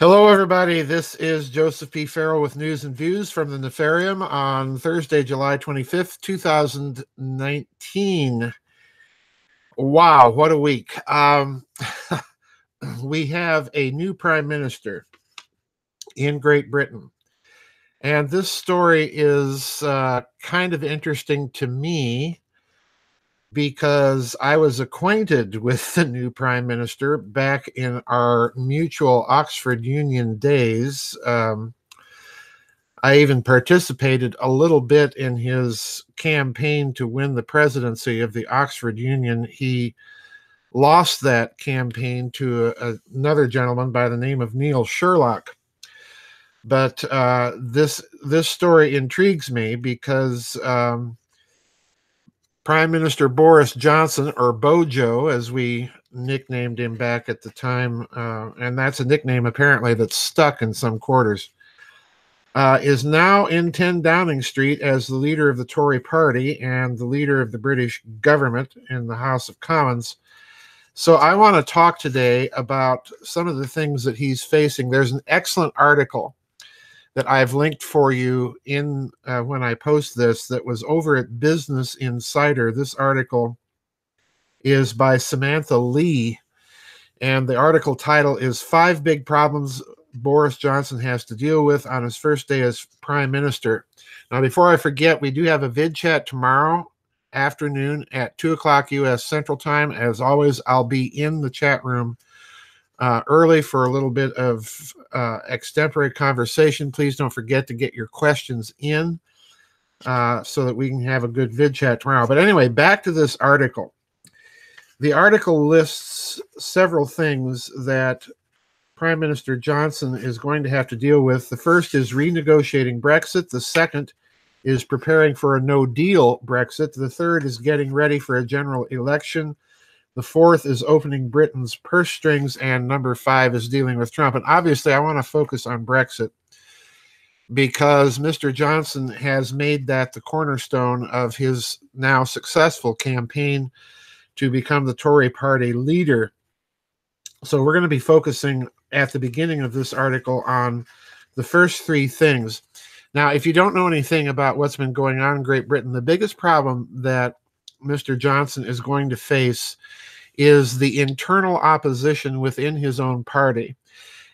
Hello, everybody. This is Joseph P. Farrell with news and views from the Nefarium on Thursday, July 25th, 2019. Wow, what a week. Um, we have a new prime minister in Great Britain. And this story is uh, kind of interesting to me because I was acquainted with the new prime minister back in our mutual Oxford Union days. Um, I even participated a little bit in his campaign to win the presidency of the Oxford Union. He lost that campaign to a, another gentleman by the name of Neil Sherlock. But uh, this this story intrigues me because um, Prime Minister Boris Johnson, or Bojo, as we nicknamed him back at the time, uh, and that's a nickname apparently that's stuck in some quarters, uh, is now in 10 Downing Street as the leader of the Tory party and the leader of the British government in the House of Commons. So I want to talk today about some of the things that he's facing. There's an excellent article that I've linked for you in uh, when I post this that was over at Business Insider. This article is by Samantha Lee, and the article title is Five Big Problems Boris Johnson Has to Deal with on His First Day as Prime Minister. Now, before I forget, we do have a vid chat tomorrow afternoon at 2 o'clock U.S. Central Time. As always, I'll be in the chat room uh, early for a little bit of uh, conversation. Please don't forget to get your questions in uh, so that we can have a good vid chat tomorrow. But anyway, back to this article. The article lists several things that Prime Minister Johnson is going to have to deal with. The first is renegotiating Brexit. The second is preparing for a no deal Brexit. The third is getting ready for a general election. The fourth is opening Britain's purse strings, and number five is dealing with Trump. And obviously, I want to focus on Brexit because Mr. Johnson has made that the cornerstone of his now successful campaign to become the Tory party leader. So, we're going to be focusing at the beginning of this article on the first three things. Now, if you don't know anything about what's been going on in Great Britain, the biggest problem that Mr. Johnson is going to face is the internal opposition within his own party.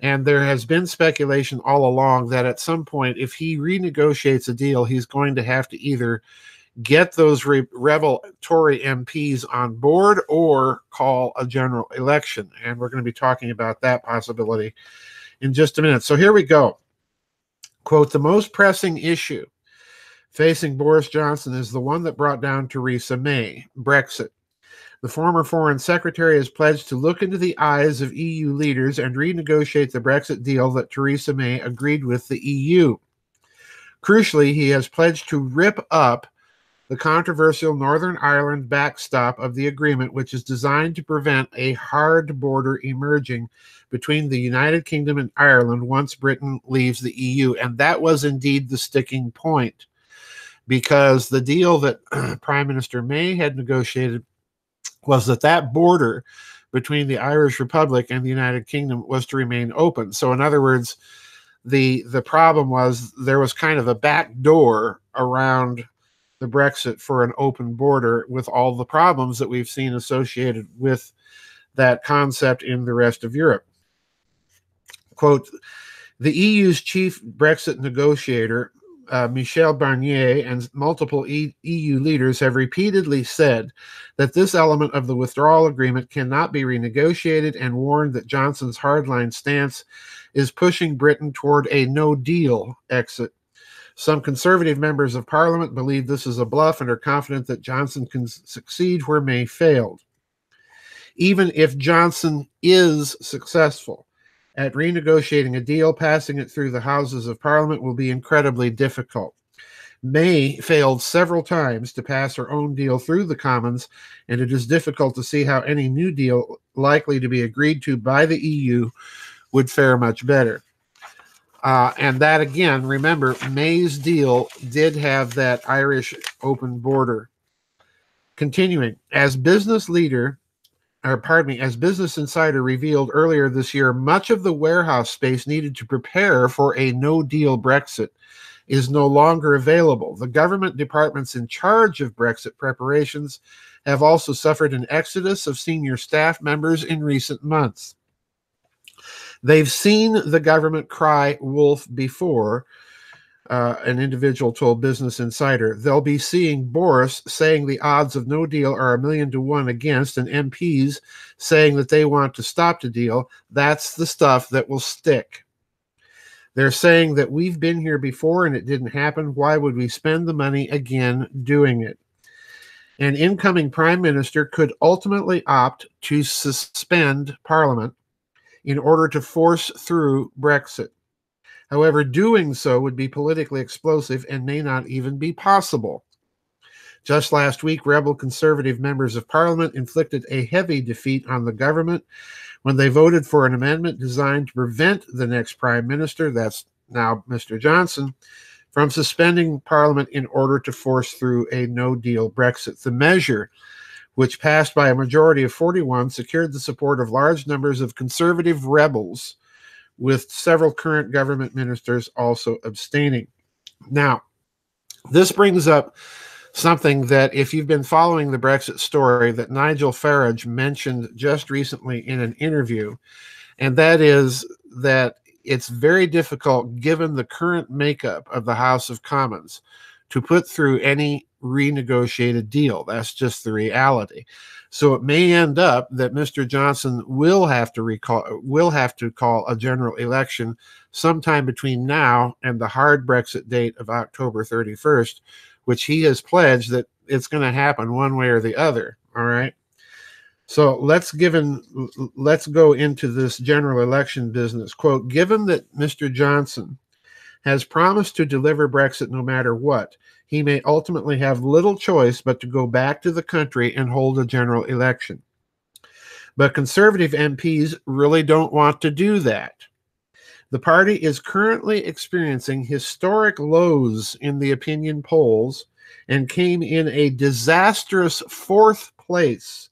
And there has been speculation all along that at some point, if he renegotiates a deal, he's going to have to either get those re- rebel Tory MPs on board or call a general election. And we're going to be talking about that possibility in just a minute. So here we go. Quote The most pressing issue facing Boris Johnson is the one that brought down Theresa May Brexit. The former Foreign Secretary has pledged to look into the eyes of EU leaders and renegotiate the Brexit deal that Theresa May agreed with the EU. Crucially, he has pledged to rip up the controversial Northern Ireland backstop of the agreement, which is designed to prevent a hard border emerging between the United Kingdom and Ireland once Britain leaves the EU. And that was indeed the sticking point because the deal that Prime Minister May had negotiated was that that border between the Irish Republic and the United Kingdom was to remain open. So, in other words, the the problem was there was kind of a back door around the Brexit for an open border with all the problems that we've seen associated with that concept in the rest of Europe. Quote, the EU's chief Brexit negotiator uh, Michel Barnier and multiple e- EU leaders have repeatedly said that this element of the withdrawal agreement cannot be renegotiated and warned that Johnson's hardline stance is pushing Britain toward a no deal exit. Some conservative members of parliament believe this is a bluff and are confident that Johnson can succeed where May failed. Even if Johnson is successful, at renegotiating a deal, passing it through the Houses of Parliament will be incredibly difficult. May failed several times to pass her own deal through the Commons, and it is difficult to see how any new deal likely to be agreed to by the EU would fare much better. Uh, and that again, remember, May's deal did have that Irish open border. Continuing, as business leader, or pardon me, as Business Insider revealed earlier this year, much of the warehouse space needed to prepare for a no deal Brexit is no longer available. The government departments in charge of Brexit preparations have also suffered an exodus of senior staff members in recent months. They've seen the government cry wolf before, uh, an individual told Business Insider. They'll be seeing Boris saying the odds of no deal are a million to one against, and MPs saying that they want to stop the deal. That's the stuff that will stick. They're saying that we've been here before and it didn't happen. Why would we spend the money again doing it? An incoming prime minister could ultimately opt to suspend parliament in order to force through Brexit. However, doing so would be politically explosive and may not even be possible. Just last week, rebel conservative members of parliament inflicted a heavy defeat on the government when they voted for an amendment designed to prevent the next prime minister, that's now Mr. Johnson, from suspending parliament in order to force through a no deal Brexit. The measure, which passed by a majority of 41, secured the support of large numbers of conservative rebels with several current government ministers also abstaining. Now, this brings up something that, if you've been following the Brexit story, that Nigel Farage mentioned just recently in an interview, and that is that it's very difficult, given the current makeup of the House of Commons, to put through any renegotiated deal. That's just the reality. So it may end up that Mr. Johnson will have to recall will have to call a general election sometime between now and the hard Brexit date of October 31st, which he has pledged that it's going to happen one way or the other. All right. So let's given let's go into this general election business. Quote, given that Mr. Johnson has promised to deliver Brexit no matter what, he may ultimately have little choice but to go back to the country and hold a general election. But conservative MPs really don't want to do that. The party is currently experiencing historic lows in the opinion polls and came in a disastrous fourth place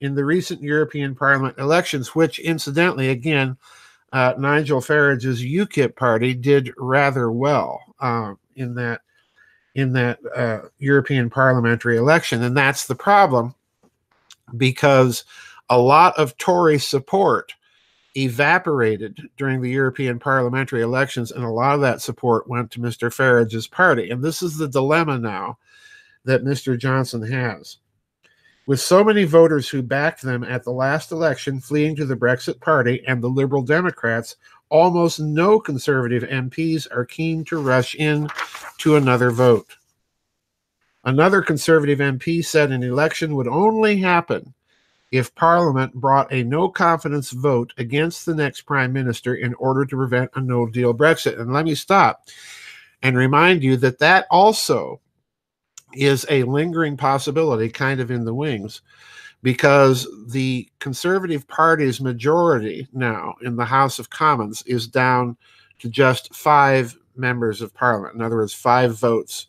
in the recent European Parliament elections, which, incidentally, again, uh, Nigel Farage's UKIP party did rather well uh, in that in that uh, European parliamentary election. And that's the problem because a lot of Tory support evaporated during the European parliamentary elections, and a lot of that support went to Mr. Farage's party. And this is the dilemma now that Mr. Johnson has. With so many voters who backed them at the last election fleeing to the Brexit Party and the Liberal Democrats, almost no conservative MPs are keen to rush in to another vote. Another conservative MP said an election would only happen if Parliament brought a no confidence vote against the next Prime Minister in order to prevent a no deal Brexit. And let me stop and remind you that that also is a lingering possibility, kind of in the wings, because the Conservative Party's majority now in the House of Commons is down to just five members of Parliament. In other words, five votes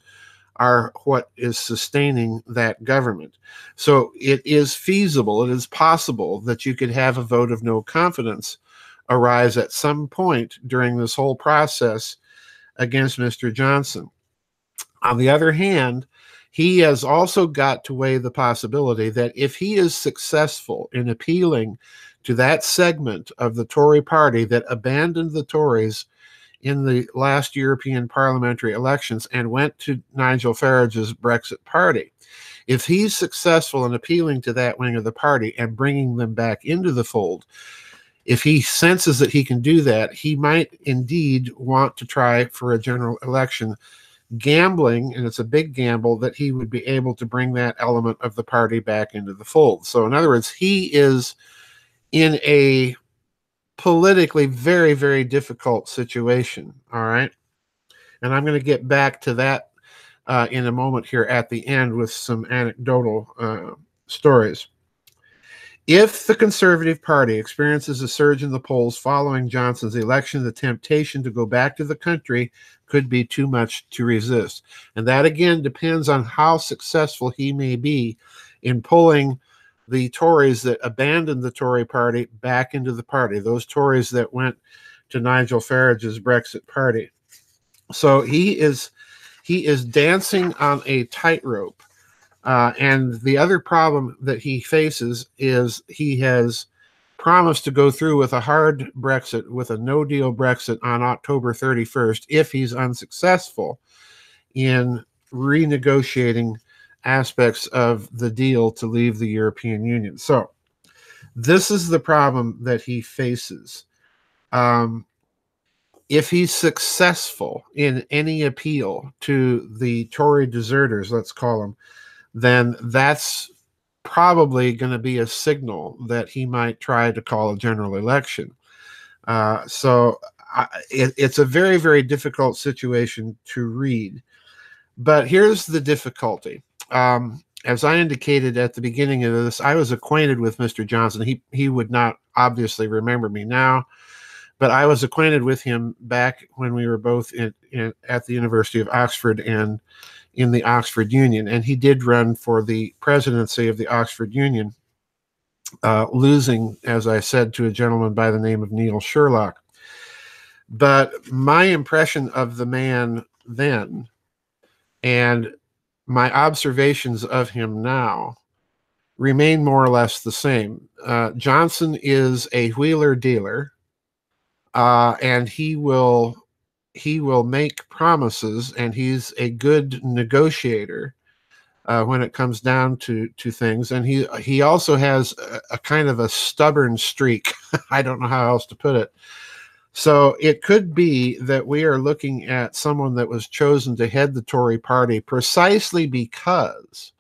are what is sustaining that government. So it is feasible, it is possible that you could have a vote of no confidence arise at some point during this whole process against Mr. Johnson. On the other hand, he has also got to weigh the possibility that if he is successful in appealing to that segment of the Tory party that abandoned the Tories in the last European parliamentary elections and went to Nigel Farage's Brexit party. If he's successful in appealing to that wing of the party and bringing them back into the fold, if he senses that he can do that, he might indeed want to try for a general election gambling, and it's a big gamble that he would be able to bring that element of the party back into the fold. So, in other words, he is in a politically very, very difficult situation. All right. And I'm going to get back to that uh, in a moment here at the end with some anecdotal uh, stories. If the Conservative Party experiences a surge in the polls following Johnson's election, the temptation to go back to the country could be too much to resist. And that again depends on how successful he may be in pulling the Tories that abandoned the Tory party back into the party, those Tories that went to Nigel Farage's Brexit party. So he is he is dancing on a tightrope. Uh, and the other problem that he faces is he has promised to go through with a hard Brexit, with a no deal Brexit on October 31st if he's unsuccessful in renegotiating aspects of the deal to leave the European Union. So, this is the problem that he faces. Um, if he's successful in any appeal to the Tory deserters, let's call them, then that's probably going to be a signal that he might try to call a general election. Uh, so I, it, it's a very, very difficult situation to read. But here's the difficulty. Um, as I indicated at the beginning of this, I was acquainted with Mr. Johnson. He he would not obviously remember me now, but I was acquainted with him back when we were both in, in, at the University of Oxford and in the Oxford Union. And he did run for the presidency of the Oxford Union, uh, losing, as I said, to a gentleman by the name of Neil Sherlock. But my impression of the man then and my observations of him now remain more or less the same. Uh, Johnson is a wheeler dealer uh, and he will he will make promises, and he's a good negotiator uh, when it comes down to to things. And he he also has a, a kind of a stubborn streak. I don't know how else to put it. So it could be that we are looking at someone that was chosen to head the Tory party precisely because,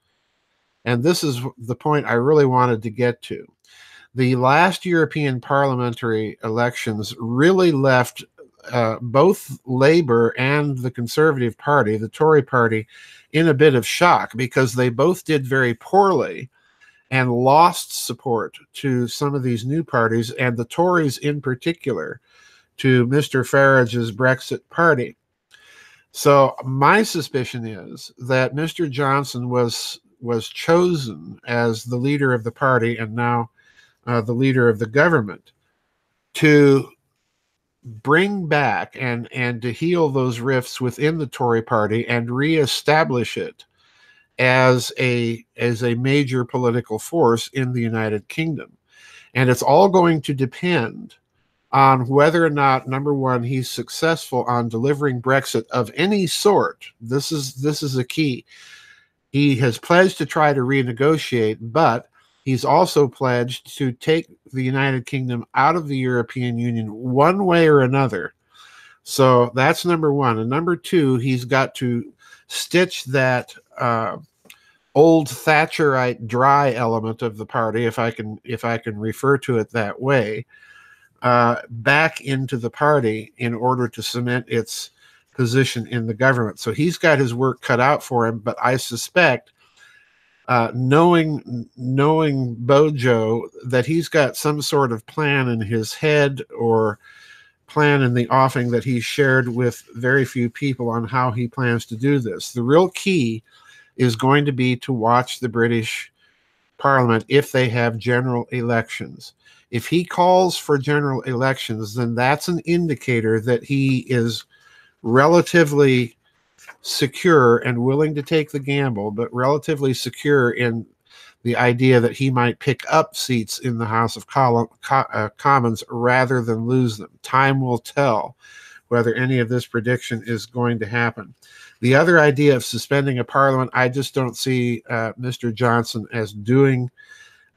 and this is the point I really wanted to get to the last European parliamentary elections really left uh, both Labour and the Conservative Party, the Tory party, in a bit of shock because they both did very poorly and lost support to some of these new parties, and the Tories in particular, to Mr. Farage's Brexit party. So my suspicion is that Mr. Johnson was was chosen as the leader of the party and now uh, the leader of the government, to bring back and and to heal those rifts within the Tory party and reestablish it as a as a major political force in the United Kingdom. And it's all going to depend on whether or not number one he's successful on delivering Brexit of any sort. This is this is a key. He has pledged to try to renegotiate, but He's also pledged to take the United Kingdom out of the European Union one way or another. So that's number one. And number two, he's got to stitch that uh, old Thatcherite dry element of the party, if I can if I can refer to it that way, uh, back into the party in order to cement its position in the government. So he's got his work cut out for him. But I suspect uh, knowing knowing Bojo that he's got some sort of plan in his head or plan in the offing that he shared with very few people on how he plans to do this. The real key is going to be to watch the British Parliament if they have general elections. If he calls for general elections, then that's an indicator that he is relatively secure and willing to take the gamble, but relatively secure in the idea that he might pick up seats in the House of uh, Commons rather than lose them. Time will tell whether any of this prediction is going to happen. The other idea of suspending a parliament, I just don't see uh, Mr. Johnson as doing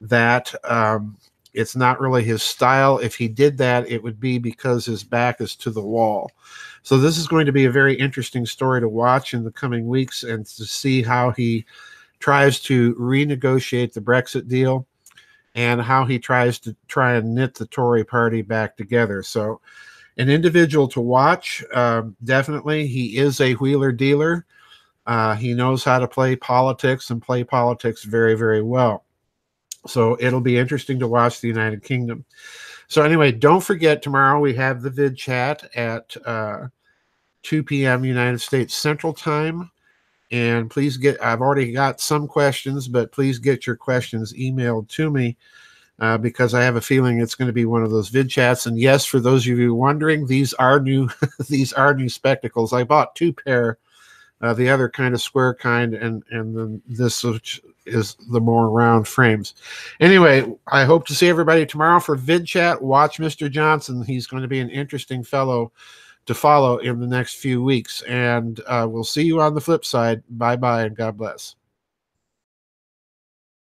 that. Um, it's not really his style. If he did that, it would be because his back is to the wall. So this is going to be a very interesting story to watch in the coming weeks and to see how he tries to renegotiate the Brexit deal and how he tries to try and knit the Tory party back together. So an individual to watch, um, definitely. He is a wheeler dealer. Uh, he knows how to play politics and play politics very, very well. So it'll be interesting to watch the United Kingdom. So anyway, don't forget tomorrow we have the vid chat at uh, 2 p.m. United States Central Time. And please get, I've already got some questions, but please get your questions emailed to me uh, because I have a feeling it's going to be one of those vid chats. And yes, for those of you wondering, these are new, these are new spectacles. I bought two pair, uh, the other kind of square kind, and and then this is the more round frames. Anyway, I hope to see everybody tomorrow for vid chat. Watch Mr. Johnson; he's going to be an interesting fellow to follow in the next few weeks. And uh, we'll see you on the flip side. Bye bye, and God bless.